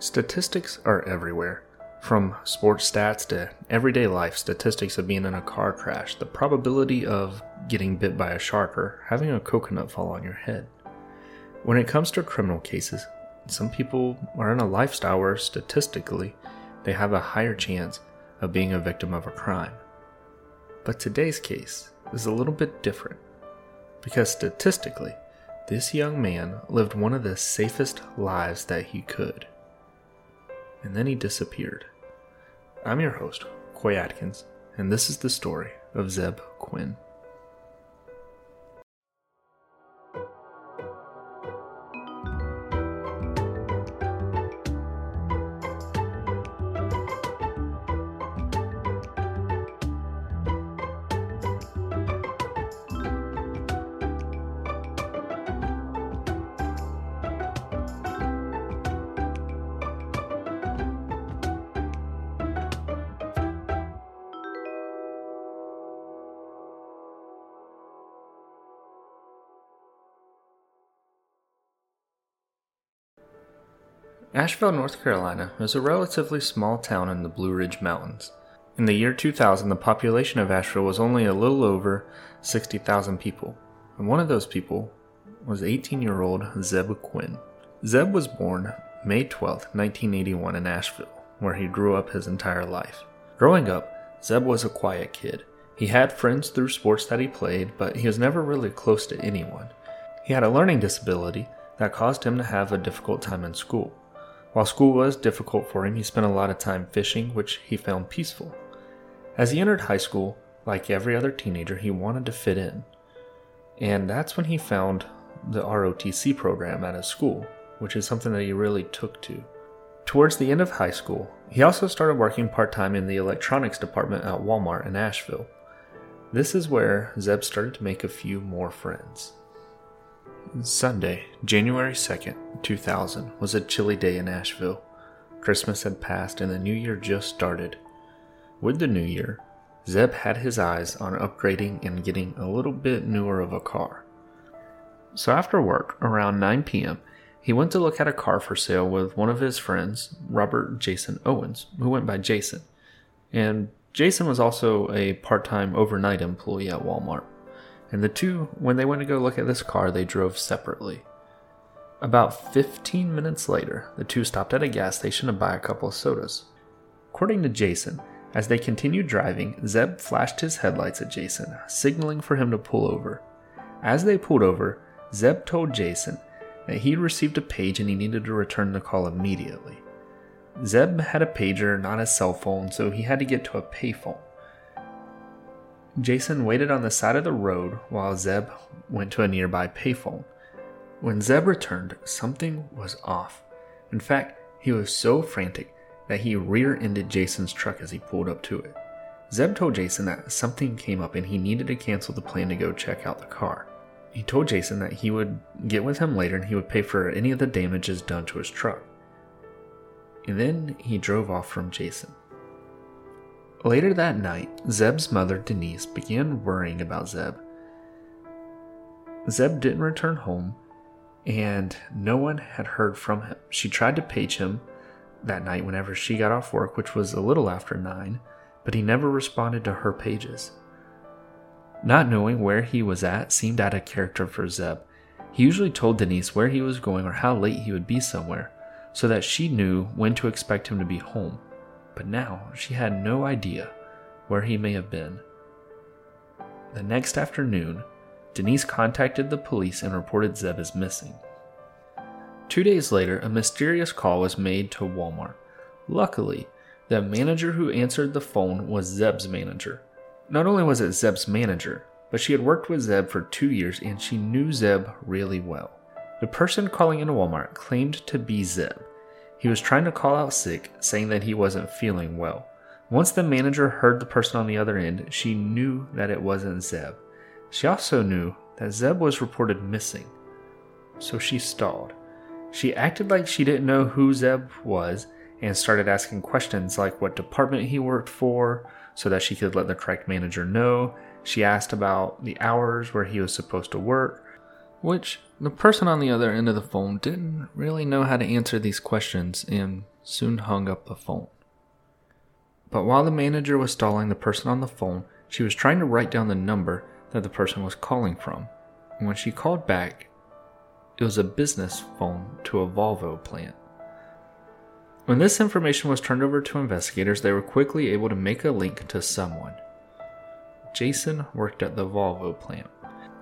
Statistics are everywhere. From sports stats to everyday life statistics of being in a car crash, the probability of getting bit by a shark or having a coconut fall on your head. When it comes to criminal cases, some people are in a lifestyle where statistically they have a higher chance of being a victim of a crime. But today's case is a little bit different because statistically, this young man lived one of the safest lives that he could and then he disappeared. I'm your host, Coy Atkins, and this is the story of Zebb Quinn. Asheville, North Carolina is a relatively small town in the Blue Ridge Mountains. In the year 2000, the population of Asheville was only a little over 60,000 people, and one of those people was 18 year old Zebb Quinn. Zebb was born May 12, 1981, in Asheville, where he grew up his entire life. Growing up, Zebb was a quiet kid. He had friends through sports that he played, but he was never really close to anyone. He had a learning disability that caused him to have a difficult time in school. While school was difficult for him, he spent a lot of time fishing, which he found peaceful. As he entered high school, like every other teenager, he wanted to fit in. And that's when he found the ROTC program at his school, which is something that he really took to. Towards the end of high school, he also started working part time in the electronics department at Walmart in Asheville. This is where Zebb started to make a few more friends. Sunday, January 2nd, 2000, was a chilly day in Asheville. Christmas had passed and the new year just started. With the new year, Zebb had his eyes on upgrading and getting a little bit newer of a car. So after work, around 9 p.m., he went to look at a car for sale with one of his friends, Robert Jason Owens, who went by Jason. And Jason was also a part time overnight employee at Walmart and the two, when they went to go look at this car, they drove separately. About 15 minutes later, the two stopped at a gas station to buy a couple of sodas. According to Jason, as they continued driving, Zebb flashed his headlights at Jason, signaling for him to pull over. As they pulled over, Zebb told Jason that he'd received a page and he needed to return the call immediately. Zebb had a pager, not a cell phone, so he had to get to a payphone. Jason waited on the side of the road while Zebb went to a nearby payphone. When Zebb returned, something was off. In fact, he was so frantic that he rear ended Jason's truck as he pulled up to it. Zebb told Jason that something came up and he needed to cancel the plan to go check out the car. He told Jason that he would get with him later and he would pay for any of the damages done to his truck. And then he drove off from Jason. Later that night, Zebb's mother, Denise, began worrying about Zebb. Zebb didn't return home, and no one had heard from him. She tried to page him that night whenever she got off work, which was a little after 9, but he never responded to her pages. Not knowing where he was at seemed out of character for Zebb. He usually told Denise where he was going or how late he would be somewhere, so that she knew when to expect him to be home but now she had no idea where he may have been. The next afternoon, Denise contacted the police and reported Zebb as missing. Two days later, a mysterious call was made to Walmart. Luckily, the manager who answered the phone was Zebb's manager. Not only was it Zebb's manager, but she had worked with Zebb for two years and she knew Zebb really well. The person calling into Walmart claimed to be Zebb, he was trying to call out sick, saying that he wasn't feeling well. Once the manager heard the person on the other end, she knew that it wasn't Zebb. She also knew that Zebb was reported missing. So she stalled. She acted like she didn't know who Zebb was and started asking questions like what department he worked for so that she could let the correct manager know. She asked about the hours where he was supposed to work. Which the person on the other end of the phone didn't really know how to answer these questions and soon hung up the phone. But while the manager was stalling the person on the phone, she was trying to write down the number that the person was calling from. And when she called back, it was a business phone to a Volvo plant. When this information was turned over to investigators, they were quickly able to make a link to someone. Jason worked at the Volvo plant.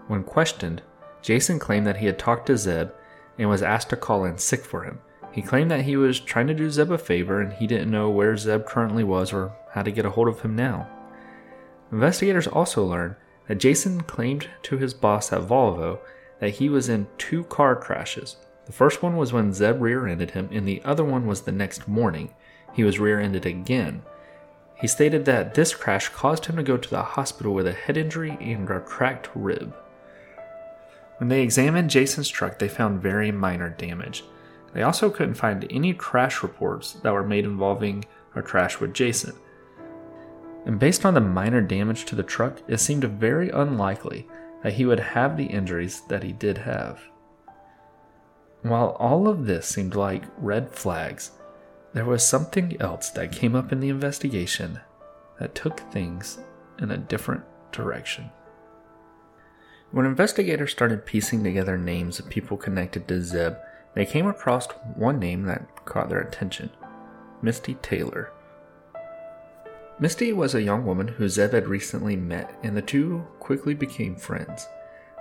When questioned, Jason claimed that he had talked to Zebb and was asked to call in sick for him. He claimed that he was trying to do Zebb a favor and he didn't know where Zebb currently was or how to get a hold of him now. Investigators also learned that Jason claimed to his boss at Volvo that he was in two car crashes. The first one was when Zebb rear ended him, and the other one was the next morning. He was rear ended again. He stated that this crash caused him to go to the hospital with a head injury and a cracked rib. When they examined Jason's truck, they found very minor damage. They also couldn't find any crash reports that were made involving a crash with Jason. And based on the minor damage to the truck, it seemed very unlikely that he would have the injuries that he did have. While all of this seemed like red flags, there was something else that came up in the investigation that took things in a different direction. When investigators started piecing together names of people connected to Zebb, they came across one name that caught their attention Misty Taylor. Misty was a young woman who Zebb had recently met, and the two quickly became friends.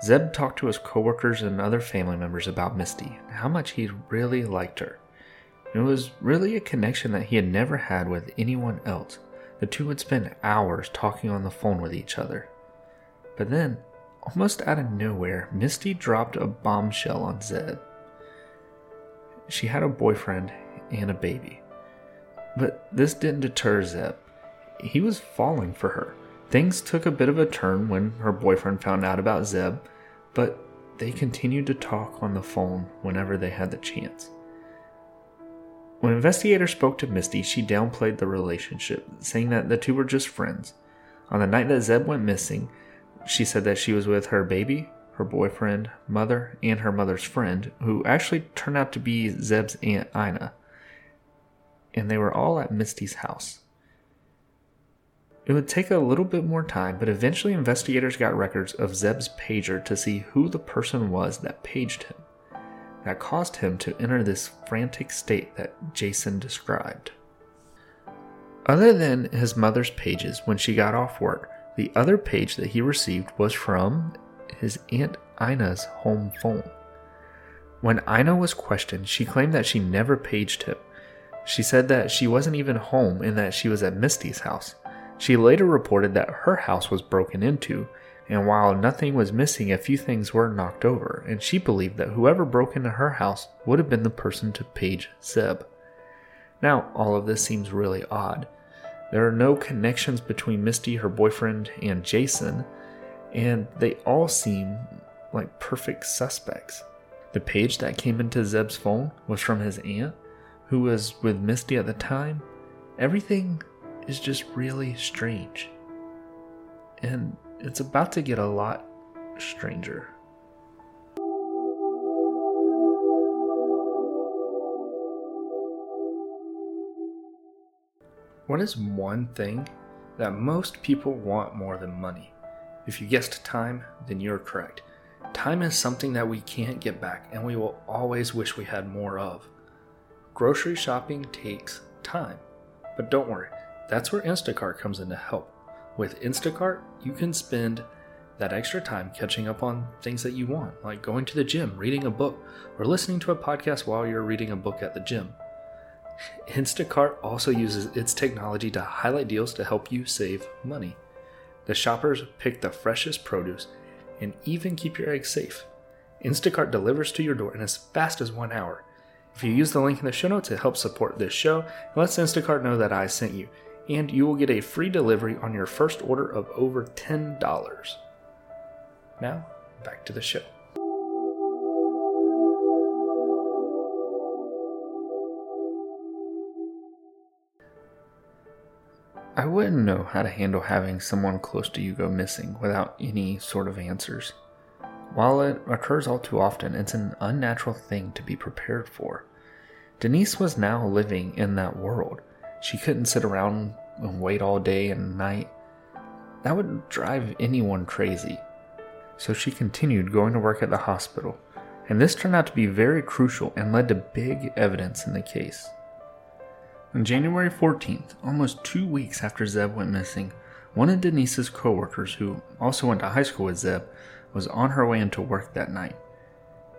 Zebb talked to his coworkers and other family members about Misty and how much he really liked her. It was really a connection that he had never had with anyone else. The two would spend hours talking on the phone with each other. But then, almost out of nowhere, Misty dropped a bombshell on Zebb. She had a boyfriend and a baby. But this didn't deter Zebb he was falling for her. Things took a bit of a turn when her boyfriend found out about Zebb, but they continued to talk on the phone whenever they had the chance. When investigators spoke to Misty, she downplayed the relationship, saying that the two were just friends. On the night that Zebb went missing, she said that she was with her baby, her boyfriend, mother, and her mother's friend, who actually turned out to be Zebb's Aunt Ina. And they were all at Misty's house. It would take a little bit more time, but eventually investigators got records of Zebb's pager to see who the person was that paged him. That caused him to enter this frantic state that Jason described. Other than his mother's pages when she got off work, the other page that he received was from his Aunt Ina's home phone. When Ina was questioned, she claimed that she never paged him. She said that she wasn't even home and that she was at Misty's house. She later reported that her house was broken into, and while nothing was missing, a few things were knocked over, and she believed that whoever broke into her house would have been the person to page Zebb. Now, all of this seems really odd. There are no connections between Misty, her boyfriend, and Jason, and they all seem like perfect suspects. The page that came into Zebb's phone was from his aunt, who was with Misty at the time. Everything is just really strange. And it's about to get a lot stranger. What is one thing that most people want more than money? If you guessed time, then you're correct. Time is something that we can't get back and we will always wish we had more of. Grocery shopping takes time. But don't worry, that's where Instacart comes in to help. With Instacart, you can spend that extra time catching up on things that you want, like going to the gym, reading a book, or listening to a podcast while you're reading a book at the gym. Instacart also uses its technology to highlight deals to help you save money. The shoppers pick the freshest produce and even keep your eggs safe. Instacart delivers to your door in as fast as one hour. If you use the link in the show notes, to help support this show lets Instacart know that I sent you and you will get a free delivery on your first order of over $10. Now, back to the show. I wouldn't know how to handle having someone close to you go missing without any sort of answers. While it occurs all too often, it's an unnatural thing to be prepared for. Denise was now living in that world. She couldn't sit around and wait all day and night. That would drive anyone crazy. So she continued going to work at the hospital, and this turned out to be very crucial and led to big evidence in the case. On January 14th, almost two weeks after Zebb went missing, one of Denise's coworkers, who also went to high school with Zebb, was on her way into work that night.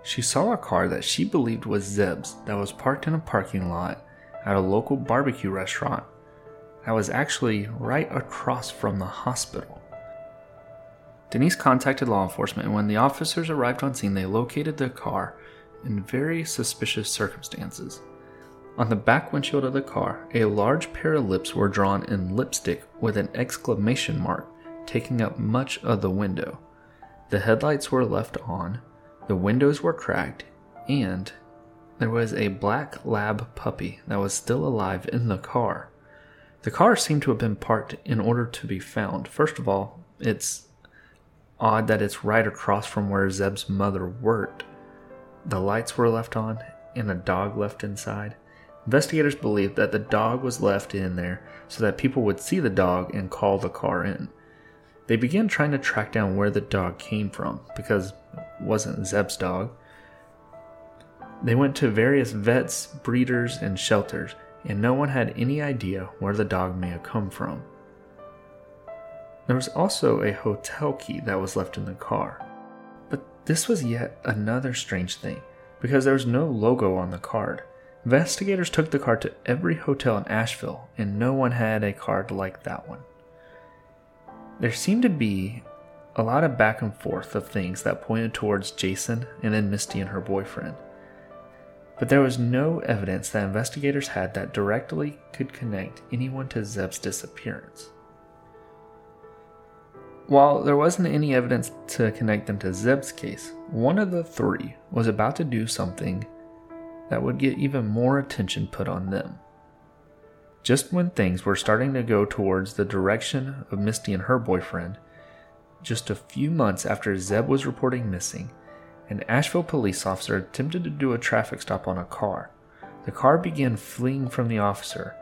She saw a car that she believed was Zebb's that was parked in a parking lot at a local barbecue restaurant that was actually right across from the hospital. Denise contacted law enforcement, and when the officers arrived on scene, they located the car in very suspicious circumstances. On the back windshield of the car, a large pair of lips were drawn in lipstick with an exclamation mark, taking up much of the window. The headlights were left on, the windows were cracked, and there was a black lab puppy that was still alive in the car. The car seemed to have been parked in order to be found. First of all, it's odd that it's right across from where Zebb's mother worked. The lights were left on and a dog left inside. Investigators believe that the dog was left in there so that people would see the dog and call the car in. They began trying to track down where the dog came from because it wasn't Zebb's dog. They went to various vets, breeders, and shelters, and no one had any idea where the dog may have come from. There was also a hotel key that was left in the car. But this was yet another strange thing because there was no logo on the card. Investigators took the card to every hotel in Asheville, and no one had a card like that one. There seemed to be a lot of back and forth of things that pointed towards Jason and then Misty and her boyfriend. But there was no evidence that investigators had that directly could connect anyone to Zebb's disappearance. While there wasn't any evidence to connect them to Zebb's case, one of the three was about to do something that would get even more attention put on them. Just when things were starting to go towards the direction of Misty and her boyfriend, just a few months after Zebb was reporting missing, an Asheville police officer attempted to do a traffic stop on a car. The car began fleeing from the officer.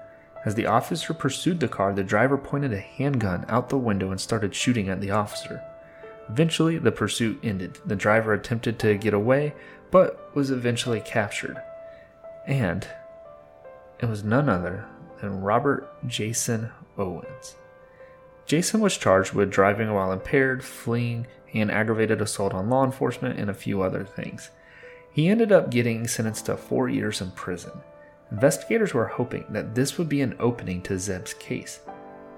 As the officer pursued the car, the driver pointed a handgun out the window and started shooting at the officer. Eventually, the pursuit ended. The driver attempted to get away, but was eventually captured. And it was none other than Robert Jason Owens. Jason was charged with driving while impaired, fleeing, and aggravated assault on law enforcement, and a few other things. He ended up getting sentenced to four years in prison. Investigators were hoping that this would be an opening to Zebb's case,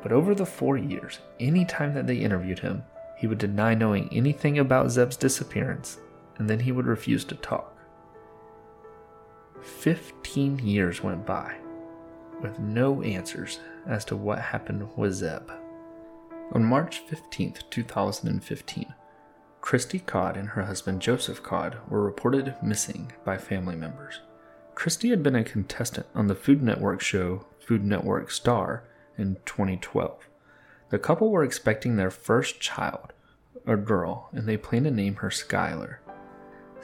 but over the four years, any time that they interviewed him, he would deny knowing anything about Zebb's disappearance, and then he would refuse to talk. Fifteen years went by with no answers as to what happened with Zebb. On March 15, 2015, Cristie Codd and her husband Joseph Codd were reported missing by family members. Cristie had been a contestant on the Food Network show Food Network Star in 2012. The couple were expecting their first child, a girl, and they planned to name her Skylar.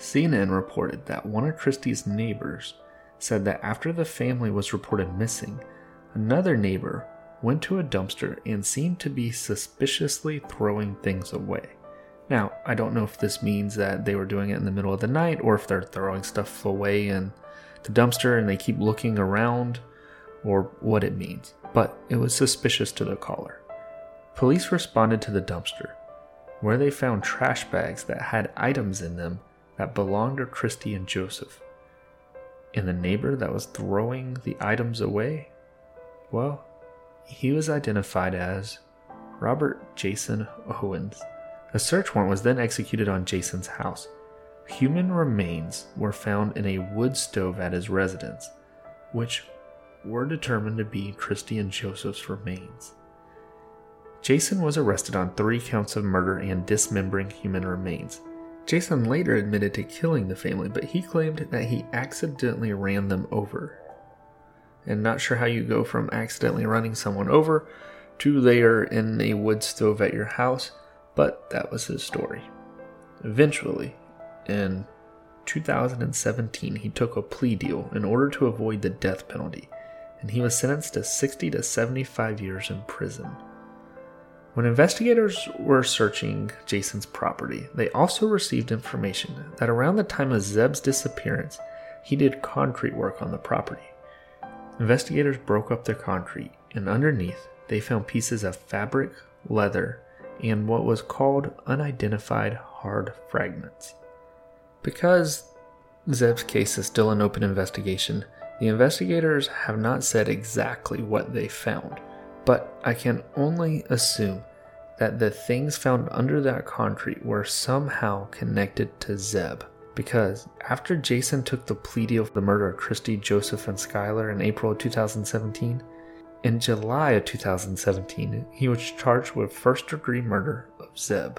CNN reported that one of Cristie's neighbors said that after the family was reported missing, another neighbor went to a dumpster and seemed to be suspiciously throwing things away. Now, I don't know if this means that they were doing it in the middle of the night or if they're throwing stuff away in the dumpster and they keep looking around or what it means, but it was suspicious to the caller. Police responded to the dumpster, where they found trash bags that had items in them that belonged to Cristie and Joseph. And the neighbor that was throwing the items away? Well, he was identified as Robert Jason Owens. A search warrant was then executed on Jason's house. Human remains were found in a wood stove at his residence, which were determined to be Cristie and Joseph's remains. Jason was arrested on three counts of murder and dismembering human remains. Jason later admitted to killing the family, but he claimed that he accidentally ran them over. And not sure how you go from accidentally running someone over to they are in a wood stove at your house, but that was his story. Eventually, in 2017, he took a plea deal in order to avoid the death penalty, and he was sentenced to 60 to 75 years in prison. When investigators were searching Jason's property, they also received information that around the time of Zebb's disappearance, he did concrete work on the property. Investigators broke up the concrete, and underneath, they found pieces of fabric, leather, and what was called unidentified hard fragments. Because Zebb's case is still an open investigation, the investigators have not said exactly what they found but I can only assume that the things found under that concrete were somehow connected to Zebb. Because after Jason took the plea deal for the murder of Cristie, Joseph, and Skylar in April of 2017, in July of 2017, he was charged with first degree murder of Zebb.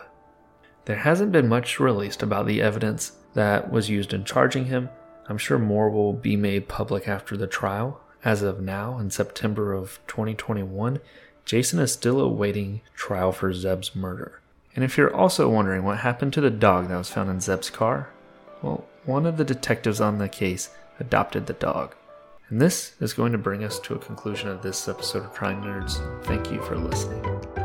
There hasn't been much released about the evidence that was used in charging him. I'm sure more will be made public after the trial, as of now, in September of 2021, Jason is still awaiting trial for Zebb's murder. And if you're also wondering what happened to the dog that was found in Zebb's car, well, one of the detectives on the case adopted the dog. And this is going to bring us to a conclusion of this episode of Crime Nerds. Thank you for listening.